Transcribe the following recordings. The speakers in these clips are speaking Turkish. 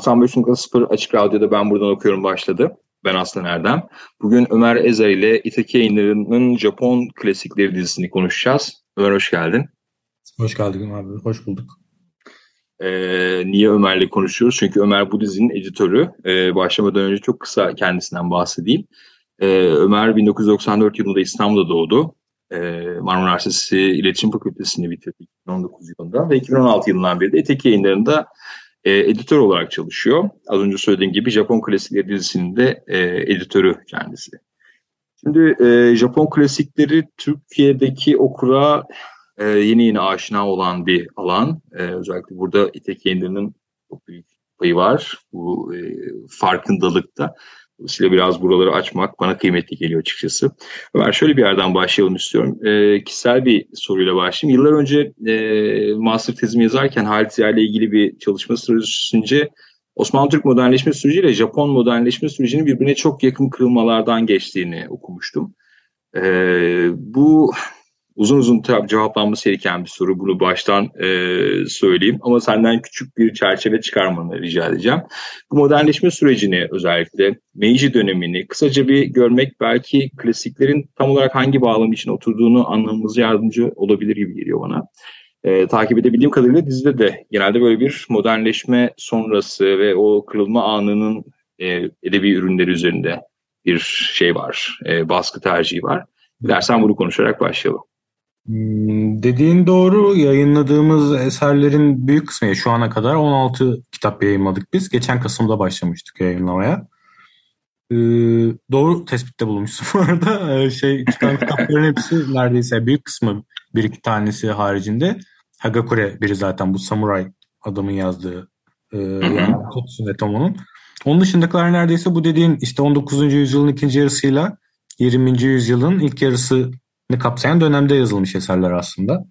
95.0 Açık Radyo'da Ben Buradan Okuyorum başladı. Ben Aslan Erdem. Bugün Ömer Ezer ile İtaki Yayınları'nın Japon Klasikleri dizisini konuşacağız. Ömer hoş geldin. Hoş geldin abi, hoş bulduk. Ee, niye Ömer'le konuşuyoruz? Çünkü Ömer bu dizinin editörü. Ee, başlamadan önce çok kısa kendisinden bahsedeyim. Ee, Ömer 1994 yılında İstanbul'da doğdu. Ee, Marmara Üniversitesi İletişim Fakültesini bitirdi 2019 yılında ve 2016 yılından beri de Eteki Yayınları'nda e, editör olarak çalışıyor. Az önce söylediğim gibi Japon Klasikleri dizisinin de e, editörü kendisi. Şimdi e, Japon klasikleri Türkiye'deki okura e, yeni yeni aşina olan bir alan. E, özellikle burada İtek Yayınları'nın çok büyük payı var bu e, farkındalıkta. Dolayısıyla biraz buraları açmak bana kıymetli geliyor açıkçası. Ömer şöyle bir yerden başlayalım istiyorum. E, kişisel bir soruyla başlayayım. Yıllar önce e, master tezimi yazarken Halit Ziya ile ilgili bir çalışma sürecince Osmanlı Türk modernleşme süreciyle Japon modernleşme sürecinin birbirine çok yakın kırılmalardan geçtiğini okumuştum. E, bu uzun uzun cevaplanması gereken bir soru. Bunu baştan e, söyleyeyim ama senden küçük bir çerçeve çıkarmanı rica edeceğim. Bu modernleşme sürecini özellikle Meiji dönemini kısaca bir görmek belki klasiklerin tam olarak hangi bağlam için oturduğunu anlamamıza yardımcı olabilir gibi geliyor bana. E, takip edebildiğim kadarıyla dizide de genelde böyle bir modernleşme sonrası ve o kırılma anının e, edebi ürünleri üzerinde bir şey var, e, baskı tercihi var. Dilersen bunu konuşarak başlayalım. Hmm, dediğin doğru. Yayınladığımız eserlerin büyük kısmı şu ana kadar 16 kitap yayınladık biz. Geçen Kasım'da başlamıştık yayınlamaya. Ee, doğru tespitte bulunmuşsun bu arada. Ee, şey, çıkan kitapların hepsi neredeyse büyük kısmı bir iki tanesi haricinde. Hagakure biri zaten bu samuray adamın yazdığı e, yani Tomo'nun. Onun dışındakiler neredeyse bu dediğin işte 19. yüzyılın ikinci yarısıyla 20. yüzyılın ilk yarısı kapsayan dönemde yazılmış eserler aslında.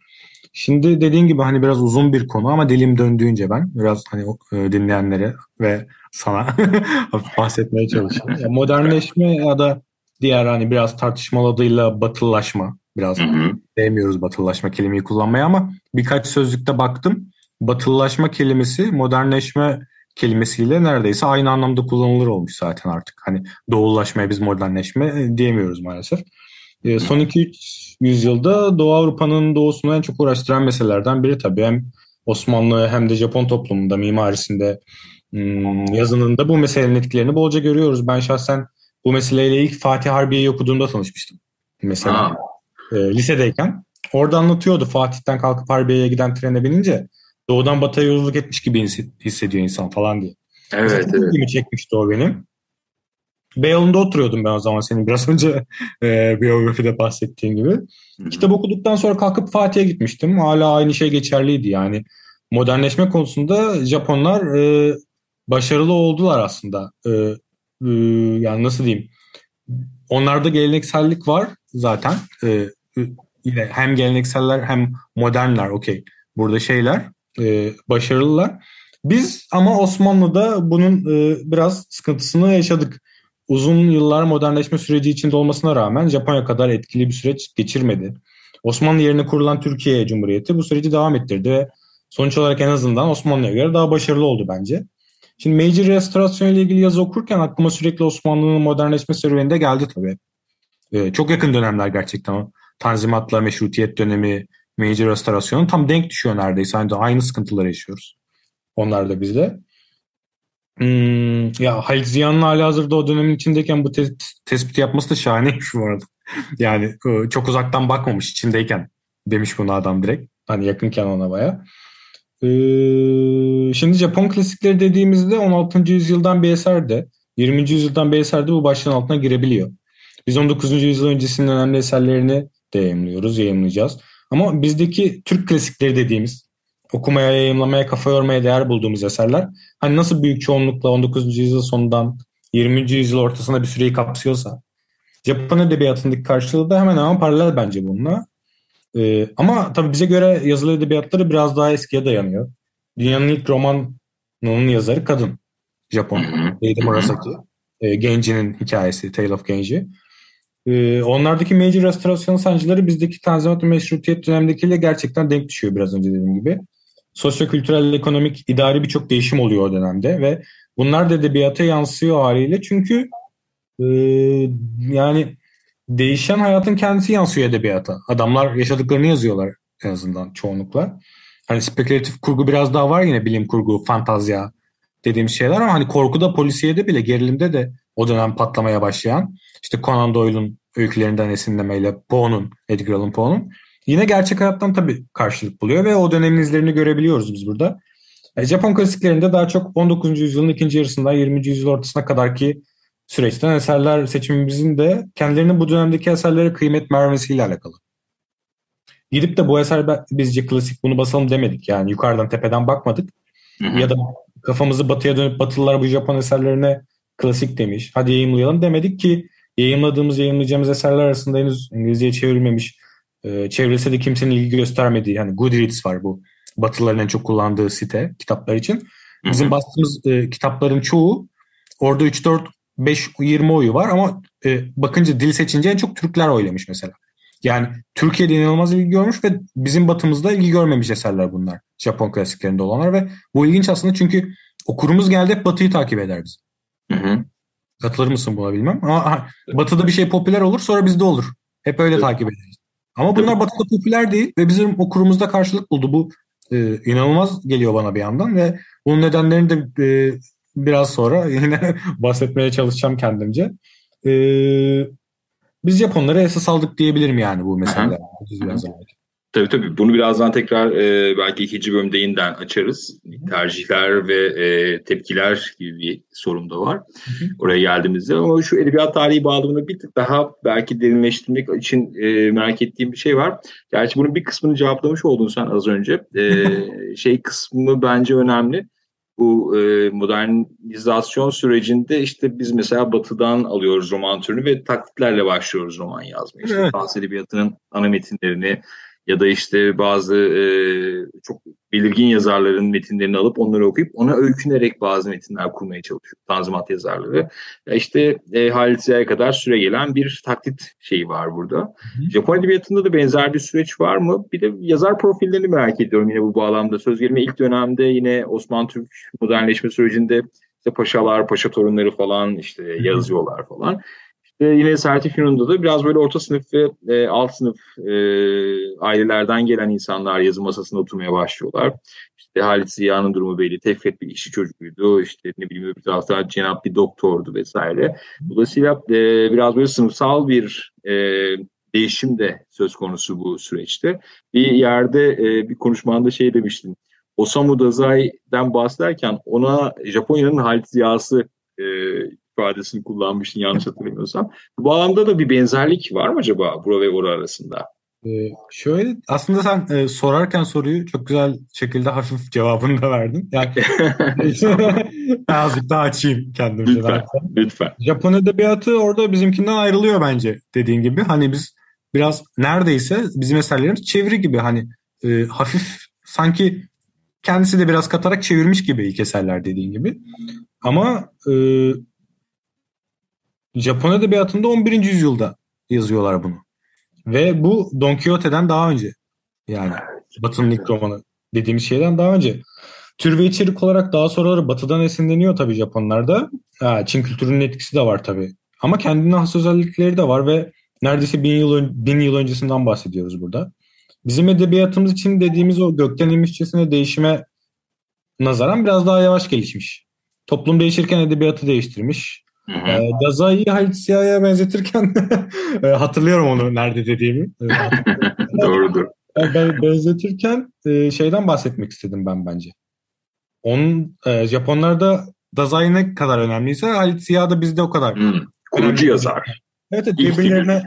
Şimdi dediğin gibi hani biraz uzun bir konu ama dilim döndüğünce ben biraz hani e, dinleyenlere ve sana bahsetmeye çalışıyorum. Yani modernleşme ya da diğer hani biraz tartışmalı adıyla batıllaşma. Biraz sevmiyoruz batıllaşma kelimeyi kullanmaya ama birkaç sözlükte baktım. Batıllaşma kelimesi modernleşme kelimesiyle neredeyse aynı anlamda kullanılır olmuş zaten artık. Hani doğullaşmaya biz modernleşme diyemiyoruz maalesef. E, son 2-3 yüzyılda Doğu Avrupa'nın doğusunu en çok uğraştıran meselelerden biri tabii. Hem Osmanlı hem de Japon toplumunda, mimarisinde, hmm, yazınında bu meselenin etkilerini bolca görüyoruz. Ben şahsen bu meseleyle ilk Fatih Harbiye'yi okuduğumda tanışmıştım. Mesela e, lisedeyken. Orada anlatıyordu Fatih'ten kalkıp Harbiye'ye giden trene binince doğudan batıya yolculuk etmiş gibi hissediyor insan falan diye. Evet, Mesela evet. ilgimi çekmişti o benim. Beyoğlu'nda oturuyordum ben o zaman senin biraz önce e, biyografide bahsettiğin gibi. Hı-hı. Kitap okuduktan sonra kalkıp Fatih'e gitmiştim. Hala aynı şey geçerliydi yani. Modernleşme konusunda Japonlar e, başarılı oldular aslında. E, e, yani nasıl diyeyim? Onlarda geleneksellik var zaten. E, yine hem gelenekseller hem modernler okey. Burada şeyler e, başarılılar. Biz ama Osmanlı'da bunun e, biraz sıkıntısını yaşadık uzun yıllar modernleşme süreci içinde olmasına rağmen Japonya kadar etkili bir süreç geçirmedi. Osmanlı yerine kurulan Türkiye Cumhuriyeti bu süreci devam ettirdi ve sonuç olarak en azından Osmanlı'ya göre daha başarılı oldu bence. Şimdi Meiji Restorasyon ile ilgili yazı okurken aklıma sürekli Osmanlı'nın modernleşme serüveninde geldi tabii. Ee, çok yakın dönemler gerçekten o. Tanzimatla Meşrutiyet dönemi, Meiji Restorasyonu tam denk düşüyor neredeyse. Aynı, aynı sıkıntıları yaşıyoruz. Onlar da bizde. Hmm, ya Halit Ziya'nın hali hazırda o dönemin içindeyken bu tes- tespiti yapması da şahaneymiş bu arada. yani e, çok uzaktan bakmamış içindeyken demiş bunu adam direkt. Hani yakınken ona baya. Ee, şimdi Japon klasikleri dediğimizde 16. yüzyıldan bir eser de 20. yüzyıldan bir eser de bu başlığın altına girebiliyor. Biz 19. yüzyıl öncesinin önemli eserlerini de yayımlıyoruz, yayımlayacağız. Ama bizdeki Türk klasikleri dediğimiz okumaya, yayımlamaya, kafa yormaya değer bulduğumuz eserler hani nasıl büyük çoğunlukla 19. yüzyıl sonundan 20. yüzyıl ortasında bir süreyi kapsıyorsa Japon edebiyatındaki karşılığı da hemen hemen paralel bence bununla. Ee, ama tabii bize göre yazılı edebiyatları biraz daha eskiye dayanıyor. Dünyanın ilk romanının yazarı kadın. Japon. Lady Murasaki. Ee, Genji'nin hikayesi. Tale of Genji. Ee, onlardaki Meiji restorasyon sancıları bizdeki Tanzimat ve Meşrutiyet dönemindekiyle gerçekten denk düşüyor biraz önce dediğim gibi. Sosyokültürel, ekonomik, idari birçok değişim oluyor o dönemde ve bunlar da edebiyata yansıyor haliyle çünkü e, yani değişen hayatın kendisi yansıyor edebiyata. Adamlar yaşadıklarını yazıyorlar en azından çoğunlukla. Hani spekülatif kurgu biraz daha var yine bilim kurgu, fantazya dediğimiz şeyler ama hani korkuda, polisiyede bile, gerilimde de o dönem patlamaya başlayan işte Conan Doyle'un öykülerinden esinlemeyle Poe'nun, Edgar Allan Poe'nun yine gerçek hayattan tabii karşılık buluyor ve o dönemin izlerini görebiliyoruz biz burada. E, Japon klasiklerinde daha çok 19. yüzyılın ikinci yarısından 20. yüzyıl ortasına kadar ki süreçten eserler seçimimizin de kendilerinin bu dönemdeki eserlere kıymet vermesiyle alakalı. Gidip de bu eser bizce klasik bunu basalım demedik. Yani yukarıdan tepeden bakmadık. Hı hı. Ya da kafamızı batıya dönüp batılılar bu Japon eserlerine klasik demiş. Hadi yayınlayalım demedik ki yayınladığımız yayınlayacağımız eserler arasında henüz İngilizceye çevrilmemiş. E, çevrilse de kimsenin ilgi göstermediği hani Goodreads var bu. Batılıların en çok kullandığı site kitaplar için. Bizim hı hı. bastığımız e, kitapların çoğu orada 3-4 5-20 oyu var ama e, bakınca dil seçince en çok Türkler oylamış mesela. Yani Türkiye'de inanılmaz ilgi görmüş ve bizim batımızda ilgi görmemiş eserler bunlar. Japon klasiklerinde olanlar ve bu ilginç aslında çünkü okurumuz geldi hep batıyı takip eder bizi. Hı hı. Katılır mısın buna bilmem. Ama batıda bir şey popüler olur sonra bizde olur. Hep öyle evet. takip ederiz. Ama bunlar evet. batıda popüler değil ve bizim okurumuzda karşılık buldu. Bu e, inanılmaz geliyor bana bir yandan ve bunun nedenlerini de e, biraz sonra yine bahsetmeye çalışacağım kendimce. Ee, biz Japonlara esas aldık diyebilirim yani bu mesele. Tabii tabii. Bunu birazdan tekrar e, belki ikinci bölümde yeniden açarız. Tercihler ve e, tepkiler gibi bir sorum da var. Hı hı. Oraya geldiğimizde. Ama şu edebiyat tarihi bağlamında bir tık daha belki derinleştirmek için e, merak ettiğim bir şey var. Gerçi bunun bir kısmını cevaplamış oldun sen az önce. E, şey kısmı bence önemli bu e, modernizasyon sürecinde işte biz mesela batıdan alıyoruz roman türünü ve taklitlerle başlıyoruz roman yazmaya. İşte evet. Fransız Edebiyatı'nın ana metinlerini ya da işte bazı e, çok belirgin yazarların metinlerini alıp onları okuyup ona öykünerek bazı metinler kurmaya çalışıyor Tanzimat yazarları. Ya işte e, Halit Ziya'ya kadar süre gelen bir taklit şeyi var burada. Hı. Japon edebiyatında da benzer bir süreç var mı? Bir de yazar profillerini merak ediyorum yine bu bağlamda. Söz gelimi ilk dönemde yine Osmanlı Türk modernleşme sürecinde işte paşalar, paşa torunları falan işte yazıyorlar falan. E, yine Sertif Yunan'da da biraz böyle orta sınıf ve e, alt sınıf e, ailelerden gelen insanlar yazı masasına oturmaya başlıyorlar. İşte Halit Ziya'nın durumu belli. Tevfik bir işçi çocuğuydu. İşte ne bileyim bir tarafta Cenap bir doktordu vesaire. Dolayısıyla e, biraz böyle sınıfsal bir e, değişim de söz konusu bu süreçte. Bir yerde e, bir konuşmanda şey demiştin. Osamu Dazai'den bahsederken ona Japonya'nın Halit Ziya'sı e, ifadesini kullanmıştın yanlış hatırlamıyorsam. Bu bağlamda da bir benzerlik var mı acaba bura ve ora arasında? Ee, şöyle aslında sen e, sorarken soruyu çok güzel şekilde hafif cevabını da verdin. Yani azıcık daha açayım kendimce. Lütfen, lütfen. Japon edebiyatı orada bizimkinden ayrılıyor bence dediğin gibi. Hani biz biraz neredeyse bizim eserlerimiz çeviri gibi hani e, hafif sanki kendisi de biraz katarak çevirmiş gibi ilk eserler dediğin gibi. Ama e, Japon edebiyatında 11. yüzyılda yazıyorlar bunu. Ve bu Don Quixote'den daha önce. Yani Batı'nın ilk romanı dediğimiz şeyden daha önce. Tür ve içerik olarak daha sonraları Batı'dan esinleniyor tabii Japonlarda. Ha, Çin kültürünün etkisi de var tabii. Ama kendine has özellikleri de var ve neredeyse bin yıl, bin yıl öncesinden bahsediyoruz burada. Bizim edebiyatımız için dediğimiz o gökten inmişçesine değişime nazaran biraz daha yavaş gelişmiş. Toplum değişirken edebiyatı değiştirmiş. E, Gazai'yi Halit Siyah'a benzetirken e, hatırlıyorum onu nerede dediğimi. E, Doğrudur. Ben benzetirken e, şeyden bahsetmek istedim ben bence. Onun e, Japonlarda Dazai ne kadar önemliyse Halit Siyah da bizde o kadar. Hmm. Kurucu yazar. Evet, evet birbirlerine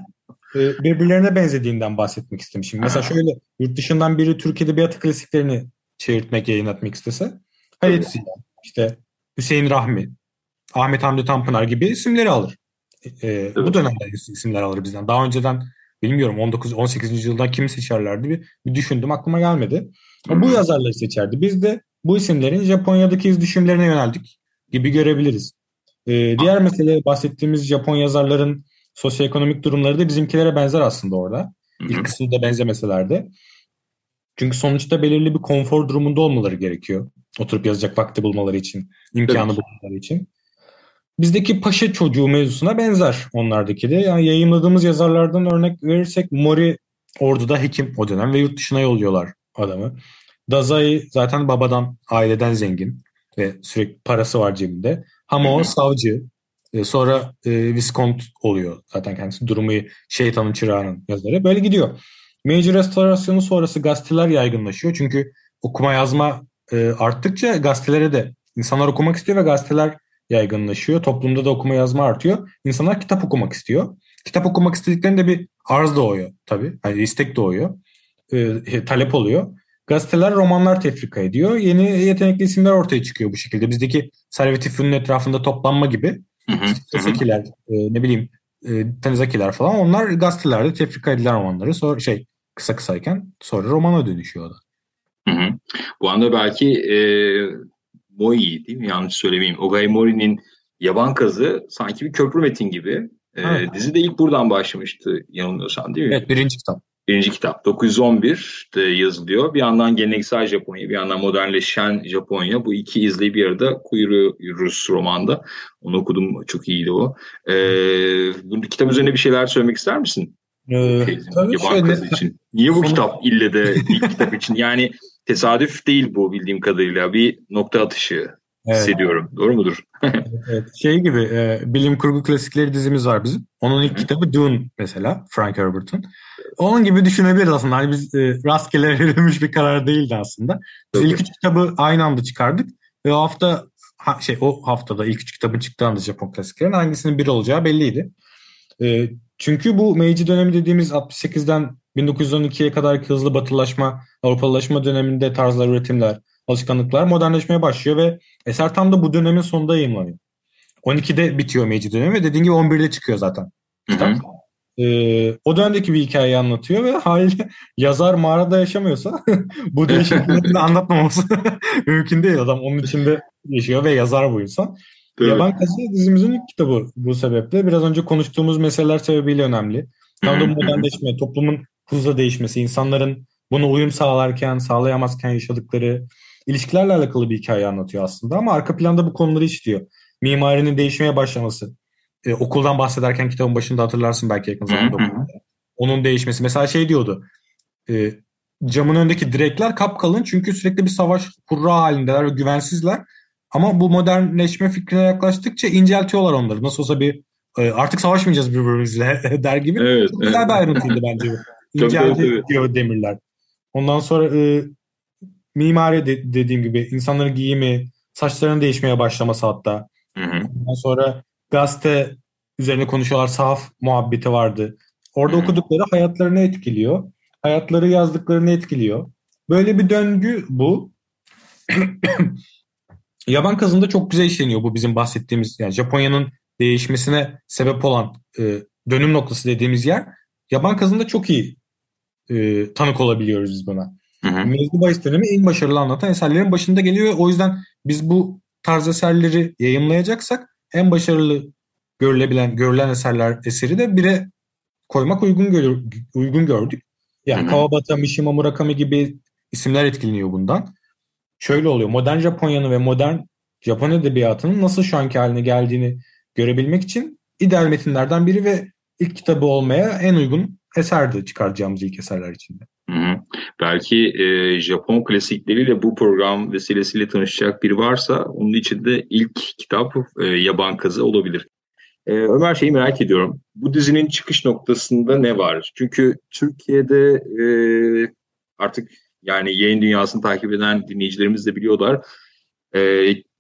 e, birbirlerine benzediğinden bahsetmek istemişim. Mesela şöyle yurt dışından biri Türk Edebiyatı klasiklerini çevirtmek, yayınlatmak istese Halit Ziya, işte Hüseyin Rahmi, Ahmet Hamdi Tanpınar gibi isimleri alır. E, bu dönemde isimler alır bizden. Daha önceden bilmiyorum 19-18. yılda kimi seçerlerdi bir, bir düşündüm aklıma gelmedi. Ama bu yazarları seçerdi. Biz de bu isimlerin Japonya'daki iz düşümlerine yöneldik gibi görebiliriz. Ee, diğer mesele bahsettiğimiz Japon yazarların sosyoekonomik durumları da bizimkilere benzer aslında orada. İlk kısımda benzemeseler de. Çünkü sonuçta belirli bir konfor durumunda olmaları gerekiyor. Oturup yazacak vakti bulmaları için, imkanı evet. bulmaları için. Bizdeki paşa çocuğu mevzusuna benzer onlardaki de. Yani yayınladığımız yazarlardan örnek verirsek Mori orduda hekim o dönem ve yurt dışına yolluyorlar adamı. Dazai zaten babadan, aileden zengin ve sürekli parası var cebinde. Hamo savcı. E, sonra e, Viscount oluyor zaten kendisi. Durumu şeytanın çırağının yazarı. Böyle gidiyor. Meiji restorasyonu sonrası gazeteler yaygınlaşıyor. Çünkü okuma yazma e, arttıkça gazetelere de insanlar okumak istiyor ve gazeteler yaygınlaşıyor. Toplumda da okuma yazma artıyor. İnsanlar kitap okumak istiyor. Kitap okumak istediklerinde bir arz doğuyor tabii. Yani istek doğuyor. E, talep oluyor. Gazeteler romanlar tefrika ediyor. Yeni yetenekli isimler ortaya çıkıyor bu şekilde. Bizdeki Servet İfün'ün etrafında toplanma gibi. Sekiler, e, ne bileyim e, Tanizakiler falan onlar gazetelerde tefrika edilen romanları sonra şey kısa kısayken sonra romana dönüşüyor da. Hı hı. Bu anda belki e, Moi değil mi? Yanlış söylemeyeyim. Ogai Mori'nin Yaban Kazı sanki bir köprü metin gibi. E, evet. Dizi de ilk buradan başlamıştı yanılmıyorsam değil mi? Evet birinci kitap. Birinci kitap 911'de yazılıyor. Bir yandan geleneksel Japonya, bir yandan modernleşen Japonya. Bu iki izleyi bir arada koyuyoruz romanda. Onu okudum, çok iyiydi o. Ee, bu kitap üzerine bir şeyler söylemek ister misin? Ee, şey, tabii şöyle. için. Niye bu kitap ille de ilk kitap için? Yani tesadüf değil bu bildiğim kadarıyla. Bir nokta atışı evet. hissediyorum. Doğru mudur? evet, evet. Şey gibi e, bilim kurgu klasikleri dizimiz var bizim. Onun ilk kitabı Dune mesela Frank Herbert'ın. Onun gibi düşünebiliriz aslında. Hani biz e, rastgele verilmiş bir karar değildi aslında. Biz ilk üç kitabı aynı anda çıkardık. Ve o hafta ha, şey o haftada ilk üç kitabın çıktığı anda Japon klasiklerin hangisinin biri olacağı belliydi. E, çünkü bu Meiji dönemi dediğimiz 68'den 1912'ye kadar hızlı batılaşma, Avrupalılaşma döneminde tarzlar, üretimler, alışkanlıklar modernleşmeye başlıyor ve eser tam da bu dönemin sonunda yayınlanıyor. 12'de bitiyor Meiji dönemi ve dediğin gibi 11'de çıkıyor zaten. Kitap. Ee, o dönemdeki bir hikayeyi anlatıyor ve haliyle yazar mağarada yaşamıyorsa bu değişiklikleri anlatmaması mümkün değil. Adam onun içinde yaşıyor ve yazar bu insan. Evet. Yaban Kazı dizimizin ilk kitabı bu sebeple. Biraz önce konuştuğumuz meseleler sebebiyle önemli. Tam da modernleşme, toplumun hızla değişmesi, insanların bunu uyum sağlarken, sağlayamazken yaşadıkları ilişkilerle alakalı bir hikaye anlatıyor aslında. Ama arka planda bu konuları işliyor. Mimarinin değişmeye başlaması, e, okuldan bahsederken kitabın başında hatırlarsın belki yakın zamanda. Onun değişmesi. Mesela şey diyordu. E, camın önündeki direkler kapkalın çünkü sürekli bir savaş kurra halindeler ve güvensizler. Ama bu modernleşme fikrine yaklaştıkça inceltiyorlar onları. Nasıl olsa bir e, artık savaşmayacağız birbirimizle der gibi. Evet, Çok güzel evet. bir ayrıntıydı bence bu. İnceltiyor demirler. Ondan sonra e, mimari de, dediğim gibi insanların giyimi, saçlarının değişmeye başlaması hatta. Hı hı. Ondan sonra gazete üzerine konuşuyorlar. Sahaf muhabbeti vardı. Orada hmm. okudukları hayatlarını etkiliyor. Hayatları yazdıklarını etkiliyor. Böyle bir döngü bu. Yaban kazında çok güzel işleniyor bu bizim bahsettiğimiz yani Japonya'nın değişmesine sebep olan e, dönüm noktası dediğimiz yer. Yaban kazında çok iyi e, tanık olabiliyoruz biz buna. Mevzu bahis dönemi en başarılı anlatan eserlerin başında geliyor. O yüzden biz bu tarz eserleri yayınlayacaksak en başarılı görülebilen görülen eserler eseri de bire koymak uygun gör, uygun gördük. Yani Kawabata, Mishima Murakami gibi isimler etkileniyor bundan. Şöyle oluyor. Modern Japonya'nın ve modern Japon edebiyatının nasıl şu anki haline geldiğini görebilmek için ideal metinlerden biri ve ilk kitabı olmaya en uygun eserdi çıkaracağımız ilk eserler içinde. Hı hı. Belki e, Japon klasikleriyle bu program vesilesiyle tanışacak biri varsa onun için de ilk kitap e, Yaban Kazı olabilir. E, Ömer şeyi merak ediyorum. Bu dizinin çıkış noktasında ne var? Çünkü Türkiye'de e, artık yani yayın dünyasını takip eden dinleyicilerimiz de biliyorlar. E,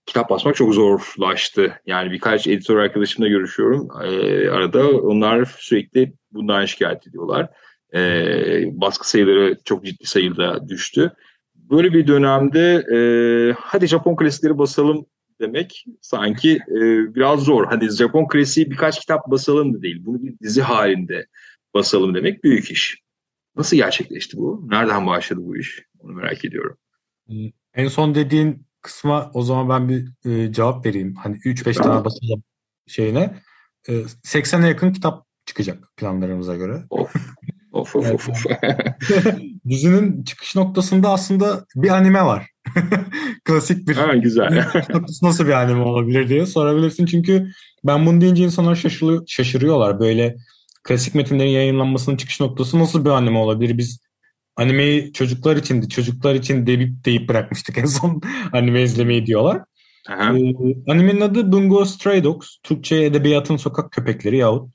kitap basmak çok zorlaştı. Yani birkaç editör arkadaşımla görüşüyorum. E, arada onlar sürekli bundan şikayet ediyorlar. E, baskı sayıları çok ciddi sayıda düştü. Böyle bir dönemde e, hadi Japon klasikleri basalım demek sanki e, biraz zor. Hadi Japon klasiği birkaç kitap basalım da değil. Bunu bir dizi halinde basalım demek büyük iş. Nasıl gerçekleşti bu? Nereden başladı bu iş? Onu merak ediyorum. En son dediğin kısma o zaman ben bir e, cevap vereyim. Hani 3-5 tane basalım şeyine. E, 80'e yakın kitap çıkacak planlarımıza göre. Of. Of of of. of. Dizinin çıkış noktasında aslında bir anime var. Klasik bir. Ha, güzel. nasıl bir anime olabilir diye sorabilirsin. Çünkü ben bunu deyince insanlar şaşırıyor, şaşırıyorlar. Böyle klasik metinlerin yayınlanmasının çıkış noktası nasıl bir anime olabilir? Biz animeyi çocuklar içindi. Çocuklar için deyip deyip bırakmıştık en son anime izlemeyi diyorlar. Aha. Ee, animenin adı Bungo Stray Dogs. Türkçe edebiyatın sokak köpekleri yahut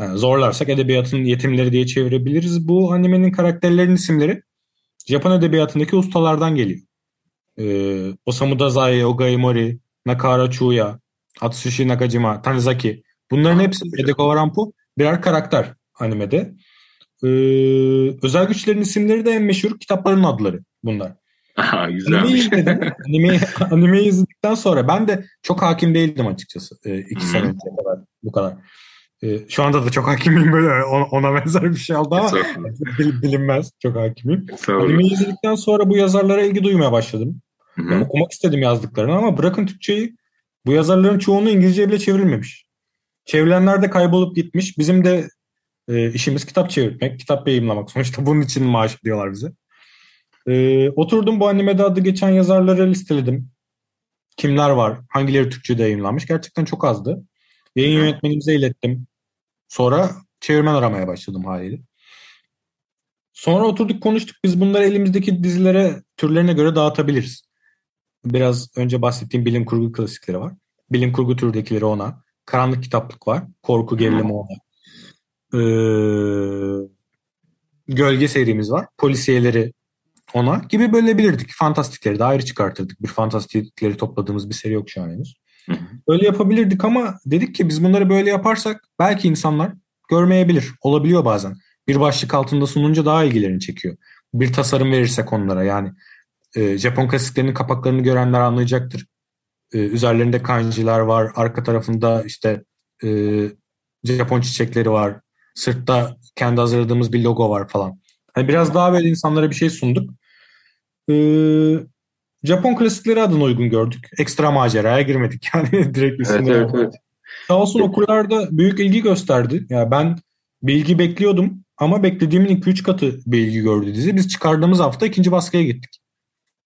yani zorlarsak edebiyatın yetimleri diye çevirebiliriz. Bu animenin karakterlerinin isimleri Japon edebiyatındaki ustalardan geliyor. Ee, Osamu Dazai, Ogai Mori, Nakahara Chuya, Atsushi Nakajima, Tanizaki. Bunların hepsi Edeko Rampo birer karakter animede. Ee, özel güçlerin isimleri de en meşhur kitapların adları bunlar. Aha, Animeyi güzelmiş. izledim. animeyi, animeyi izledikten sonra ben de çok hakim değildim açıkçası. E, iki sene önce kadar bu kadar. E, şu anda da çok hakimim böyle ona, ona benzer bir şey oldu ama bil- bilinmez çok hakimim. Animeyi izledikten sonra bu yazarlara ilgi duymaya başladım. Hı Yani okumak istedim yazdıklarını ama bırakın Türkçeyi bu yazarların çoğunu İngilizce bile çevrilmemiş. Çevrilenler de kaybolup gitmiş. Bizim de e, işimiz kitap çevirmek, kitap yayımlamak. Sonuçta bunun için maaş diyorlar bize. E, oturdum bu animede adı geçen yazarları listeledim. Kimler var? Hangileri Türkçe'de yayınlanmış? Gerçekten çok azdı. Yayın yönetmenimize ilettim. Sonra çevirmen aramaya başladım haliyle. Sonra oturduk konuştuk. Biz bunları elimizdeki dizilere türlerine göre dağıtabiliriz. Biraz önce bahsettiğim bilim kurgu klasikleri var. Bilim kurgu türdekileri ona. Karanlık kitaplık var. Korku gerilimi ona. Ee, gölge serimiz var. Polisiyeleri ona gibi bölebilirdik. Fantastikleri de ayrı çıkartırdık. Bir fantastikleri topladığımız bir seri yok şu an henüz. Böyle yapabilirdik ama dedik ki biz bunları böyle yaparsak belki insanlar görmeyebilir. Olabiliyor bazen. Bir başlık altında sununca daha ilgilerini çekiyor. Bir tasarım verirsek onlara yani e, Japon klasiklerinin kapaklarını görenler anlayacaktır. E, üzerlerinde kanjiler var. Arka tarafında işte e, Japon çiçekleri var. Sırtta kendi hazırladığımız bir logo var falan. Hani biraz daha böyle insanlara bir şey sunduk. E, Japon klasikleri adına uygun gördük. Ekstra maceraya girmedik yani direkt Evet isimleri evet evet. Sağ olsun okurlar da büyük ilgi gösterdi. Ya ben bilgi bekliyordum ama beklediğimin 2-3 katı bir ilgi gördü dizi. Biz çıkardığımız hafta ikinci baskıya gittik.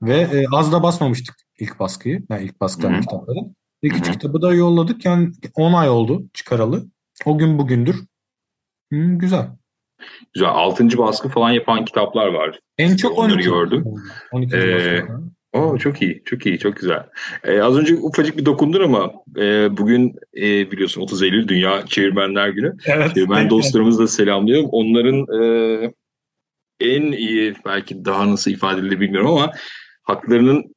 Ve e, az da basmamıştık ilk baskıyı. Yani ilk baskıdan kitapları. Hı. kitabı da yolladık. Yani 10 ay oldu çıkaralı. O gün bugündür. Hı, güzel. Güzel. Altıncı baskı falan yapan kitaplar var. En çok Onları 12. gördüm. 12. Ee, baskı. Oo, çok iyi, çok iyi, çok güzel. Ee, az önce ufacık bir dokundun ama e, bugün e, biliyorsun 30 Eylül Dünya Çevirmenler Günü. Evet. Çevirmen dostlarımızı da selamlıyorum. Onların e, en iyi, belki daha nasıl ifade edilir bilmiyorum ama haklarının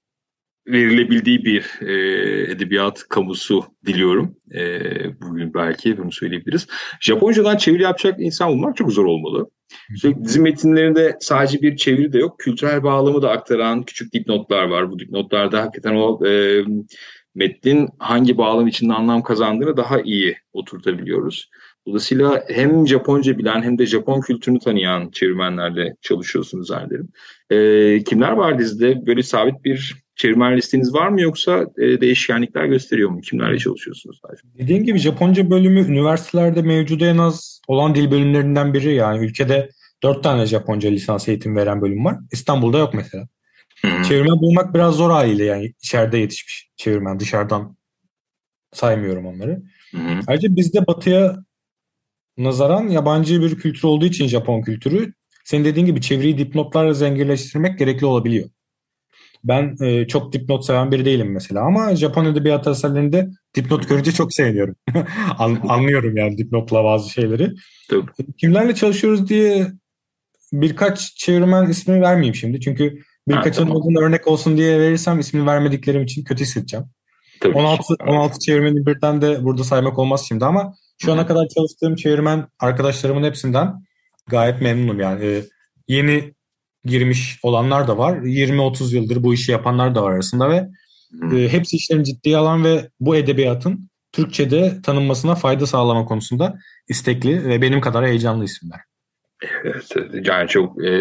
verilebildiği bir e, edebiyat kamusu diliyorum. E, bugün belki bunu söyleyebiliriz. Japoncadan çeviri yapacak insan bulmak çok zor olmalı. Sürekli dizi metinlerinde sadece bir çeviri de yok. Kültürel bağlamı da aktaran küçük dipnotlar var. Bu dipnotlarda hakikaten o e, metnin hangi bağlam içinde anlam kazandığını daha iyi oturtabiliyoruz. Dolayısıyla hem Japonca bilen hem de Japon kültürünü tanıyan çevirmenlerle çalışıyorsunuz zannederim. E, kimler var dizide? Böyle sabit bir çevirmen listeniz var mı yoksa e, değişkenlikler gösteriyor mu? Kimlerle çalışıyorsunuz? Dediğim gibi Japonca bölümü üniversitelerde mevcut en az olan dil bölümlerinden biri. Yani ülkede 4 tane Japonca lisans eğitim veren bölüm var. İstanbul'da yok mesela. Çevirmen bulmak biraz zor haliyle yani içeride yetişmiş çevirmen dışarıdan saymıyorum onları. Ayrıca bizde batıya nazaran yabancı bir kültür olduğu için Japon kültürü senin dediğin gibi çeviriyi dipnotlarla zenginleştirmek gerekli olabiliyor. Ben e, çok dipnot seven biri değilim mesela ama Japon edebiyat eserlerinde dipnot görünce çok seviniyorum. An- anlıyorum yani dipnotla bazı şeyleri. Tabii. Kimlerle çalışıyoruz diye birkaç çevirmen ismi vermeyeyim şimdi. Çünkü birkaçının tamam. örnek olsun diye verirsem ismini vermediklerim için kötü hissedeceğim. Tabii 16 ki. 16 çevirmeni birden de burada saymak olmaz şimdi ama şu ana kadar çalıştığım çevirmen arkadaşlarımın hepsinden gayet memnunum yani. Ee, yeni girmiş olanlar da var. 20-30 yıldır bu işi yapanlar da var arasında ve e, hepsi işlerini ciddiye alan ve bu edebiyatın Türkçe'de tanınmasına fayda sağlama konusunda istekli ve benim kadar heyecanlı isimler. Evet, yani çok e,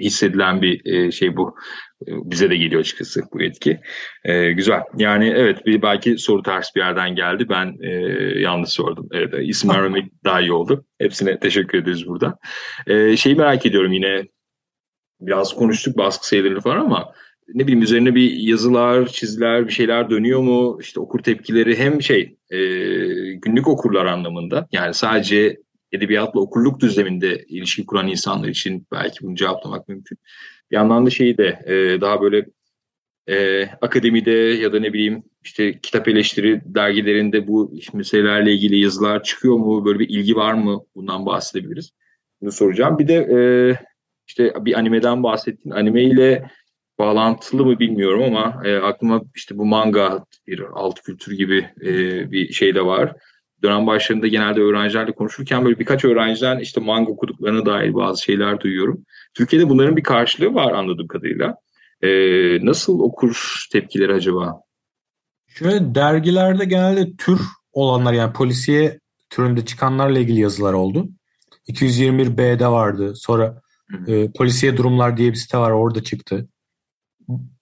hissedilen bir e, şey bu. Bize de geliyor açıkçası bu etki. E, güzel. Yani evet bir belki soru ters bir yerden geldi. Ben e, yanlış sordum. Evet, isim vermemek daha iyi oldu. Hepsine teşekkür ederiz burada. E, şeyi merak ediyorum yine biraz konuştuk baskı sayılarını falan ama ne bileyim üzerine bir yazılar, çiziler, bir şeyler dönüyor mu? İşte okur tepkileri hem şey e, günlük okurlar anlamında yani sadece edebiyatla okurluk düzleminde ilişki kuran insanlar için belki bunu cevaplamak mümkün. Bir yandan da şeyi de e, daha böyle e, akademide ya da ne bileyim işte kitap eleştiri dergilerinde bu meselelerle ilgili yazılar çıkıyor mu? Böyle bir ilgi var mı? Bundan bahsedebiliriz. Bunu soracağım. Bir de e, işte bir animeden bahsettin. Anime ile bağlantılı mı bilmiyorum ama e, aklıma işte bu manga bir alt kültür gibi e, bir şey de var. Dönem başlarında genelde öğrencilerle konuşurken böyle birkaç öğrenciden işte manga okuduklarına dair bazı şeyler duyuyorum. Türkiye'de bunların bir karşılığı var anladığım kadarıyla. E, nasıl okur tepkileri acaba? Şöyle dergilerde genelde tür olanlar yani polisiye türünde çıkanlarla ilgili yazılar oldu. 221B'de vardı. Sonra e, polisiye durumlar diye bir site var orada çıktı.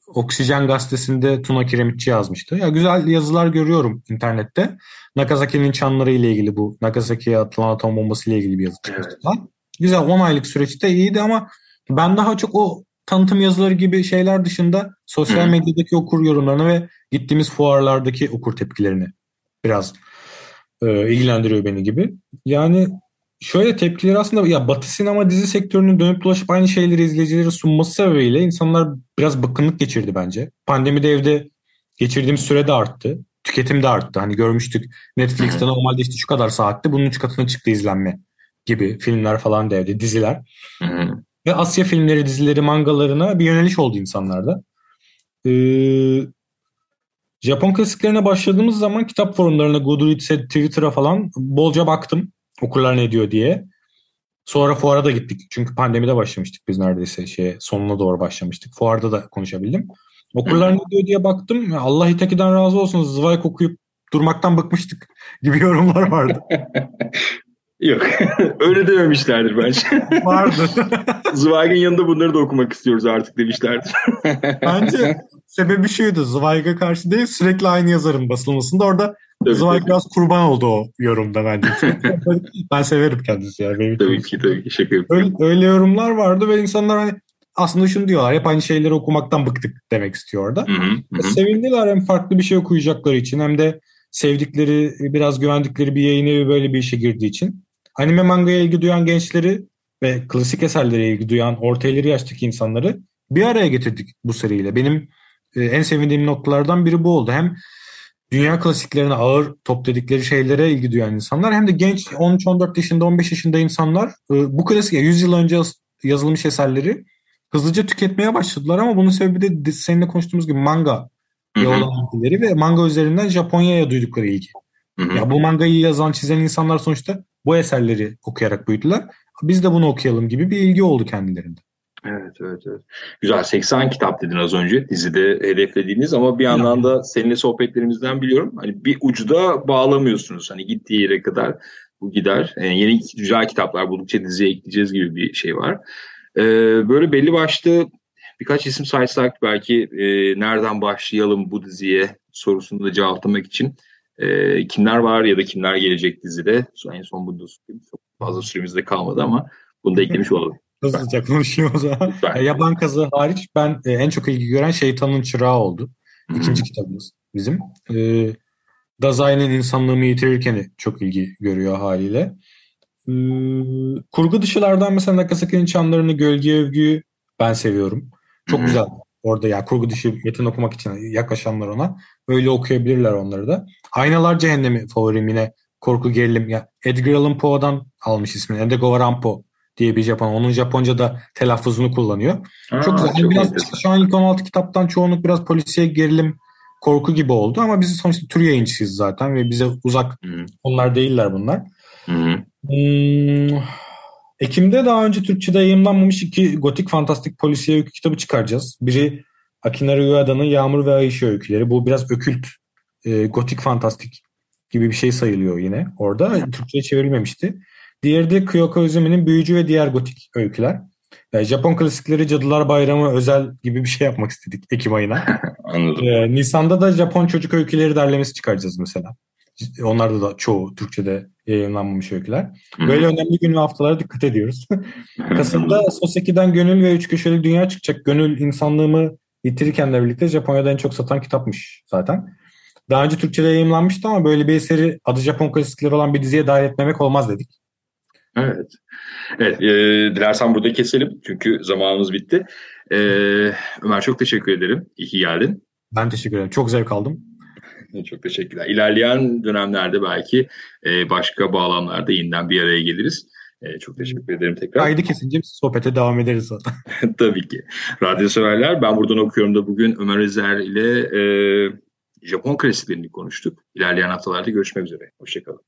Oksijen gazetesinde Tuna Kiremitçi yazmıştı. Ya güzel yazılar görüyorum internette. Nagasaki'nin çanları ile ilgili bu Nagasaki'ye atılan atom bombası ile ilgili bir yazı çıkmıştı. Evet. Güzel 10 aylık süreçte iyiydi ama ben daha çok o tanıtım yazıları gibi şeyler dışında sosyal medyadaki okur yorumlarını ve gittiğimiz fuarlardaki okur tepkilerini biraz e, ilgilendiriyor beni gibi. Yani şöyle tepkileri aslında ya Batı sinema dizi sektörünün dönüp dolaşıp aynı şeyleri izleyicilere sunması sebebiyle insanlar biraz bıkkınlık geçirdi bence. Pandemide evde geçirdiğim süre de arttı. Tüketim de arttı. Hani görmüştük Netflix'te normalde işte şu kadar saatte bunun üç katına çıktı izlenme gibi filmler falan da evde diziler. Ve Asya filmleri, dizileri, mangalarına bir yöneliş oldu insanlarda. Ee, Japon klasiklerine başladığımız zaman kitap forumlarına, Goodreads'e, Twitter'a falan bolca baktım okurlar ne diyor diye. Sonra fuara da gittik. Çünkü pandemide başlamıştık biz neredeyse şeye sonuna doğru başlamıştık. Fuarda da konuşabildim. Okurlar ne diyor diye baktım. Allah Itaki'den razı olsun. Zweig okuyup durmaktan bıkmıştık gibi yorumlar vardı. Yok. Öyle dememişlerdir bence. Vardı. Zweig'in yanında bunları da okumak istiyoruz artık demişlerdir. bence sebebi şuydu. Zweig'e karşı değil sürekli aynı yazarın basılmasında. Orada Tabii, Zweig biraz kurban oldu o yorumda bence. ben severim kendisi yani. Benim tabii ki tabii ki şaka öyle, öyle yorumlar vardı ve insanlar hani aslında şunu diyorlar. Hep aynı şeyleri okumaktan bıktık demek istiyor orada. Hı hı, hı. Sevindiler hem farklı bir şey okuyacakları için hem de sevdikleri, biraz güvendikleri bir yayın evi böyle bir işe girdiği için. Anime mangaya ilgi duyan gençleri ve klasik eserlere ilgi duyan orta ileri yaştaki insanları bir araya getirdik bu seriyle. Benim e, en sevindiğim noktalardan biri bu oldu. Hem dünya klasiklerine ağır top dedikleri şeylere ilgi duyan insanlar hem de genç 13-14 yaşında 15 yaşında insanlar e, bu klasik 100 yıl önce yazılmış eserleri hızlıca tüketmeye başladılar ama bunun sebebi de seninle konuştuğumuz gibi manga olan ilgileri ve manga üzerinden Japonya'ya duydukları ilgi. Hı hı. Ya bu mangayı yazan, çizen insanlar sonuçta bu eserleri okuyarak büyüdüler. Biz de bunu okuyalım gibi bir ilgi oldu kendilerinde. Evet, evet, evet. Güzel. 80 kitap dedin az önce dizide hedeflediğiniz ama bir yandan da seninle sohbetlerimizden biliyorum. Hani bir ucuda bağlamıyorsunuz. Hani gittiği yere kadar bu gider. Yani yeni güzel kitaplar buldukça diziye ekleyeceğiz gibi bir şey var. Ee, böyle belli başlı birkaç isim saysak belki e, nereden başlayalım bu diziye sorusunu da cevaplamak için e, kimler var ya da kimler gelecek dizide. En son bunu da çok fazla süremiz de kalmadı ama bunu da eklemiş olalım. Hızlıca konuşayım o zaman. Lütfen. Yaban Kazı hariç ben e, en çok ilgi gören Şeytanın Çırağı oldu. İkinci kitabımız bizim. E, Dazai'nin insanlığımı yitirirken çok ilgi görüyor haliyle. E, kurgu dışılardan mesela Nakasaki'nin çanlarını, Gölge Övgü'yü ben seviyorum. Çok güzel. Orada ya kurgu dışı metin okumak için yaklaşanlar ona. Öyle okuyabilirler onları da. Aynalar Cehennemi favorim yine korku gerilim. Ya Edgar Allan Poe'dan almış ismini. Edgar Rampo diye bir Japon. Onun Japonca da telaffuzunu kullanıyor. Aa, çok güzel. Çok biraz, şu an ilk 16 kitaptan çoğunluk biraz polisiye gerilim korku gibi oldu ama biz sonuçta tür yayıncısıyız zaten ve bize uzak Hı-hı. onlar değiller bunlar. Hmm, Ekim'de daha önce Türkçe'de yayınlanmamış iki gotik fantastik polisiye öykü kitabı çıkaracağız. Biri Akina Ryuada'nın Yağmur ve Ayşe öyküleri. Bu biraz ökült, e, gotik fantastik gibi bir şey sayılıyor yine orada. Türkçe'ye çevrilmemişti. Diğeri de Kyoka Uzumi'nin Büyücü ve Diğer Gotik Öyküler. Yani Japon klasikleri Cadılar Bayramı özel gibi bir şey yapmak istedik Ekim ayına. Anladım. Ee, Nisan'da da Japon çocuk öyküleri derlemesi çıkaracağız mesela. Onlarda da çoğu Türkçe'de yayınlanmamış öyküler. Böyle Hı-hı. önemli gün ve haftalara dikkat ediyoruz. Kasım'da Soseki'den Gönül ve Üç Köşeli Dünya çıkacak. Gönül insanlığımı yitirirkenle birlikte Japonya'da en çok satan kitapmış zaten. Daha önce Türkçe'de yayınlanmıştı ama böyle bir eseri adı Japon klasikleri olan bir diziye dahil etmemek olmaz dedik. Evet. Evet, e, dilersen burada keselim çünkü zamanımız bitti. E, Ömer çok teşekkür ederim. İyi ki geldin. Ben teşekkür ederim. Çok zevk aldım. Çok teşekkürler. İlerleyen dönemlerde belki e, başka bağlamlarda yeniden bir araya geliriz. E, çok teşekkür ederim tekrar. Kaydı kesince sohbete devam ederiz zaten. Tabii ki. Radyo severler ben buradan okuyorum da bugün Ömer Özer ile e, Japon klasiklerini konuştuk. İlerleyen haftalarda görüşmek üzere. Hoşçakalın.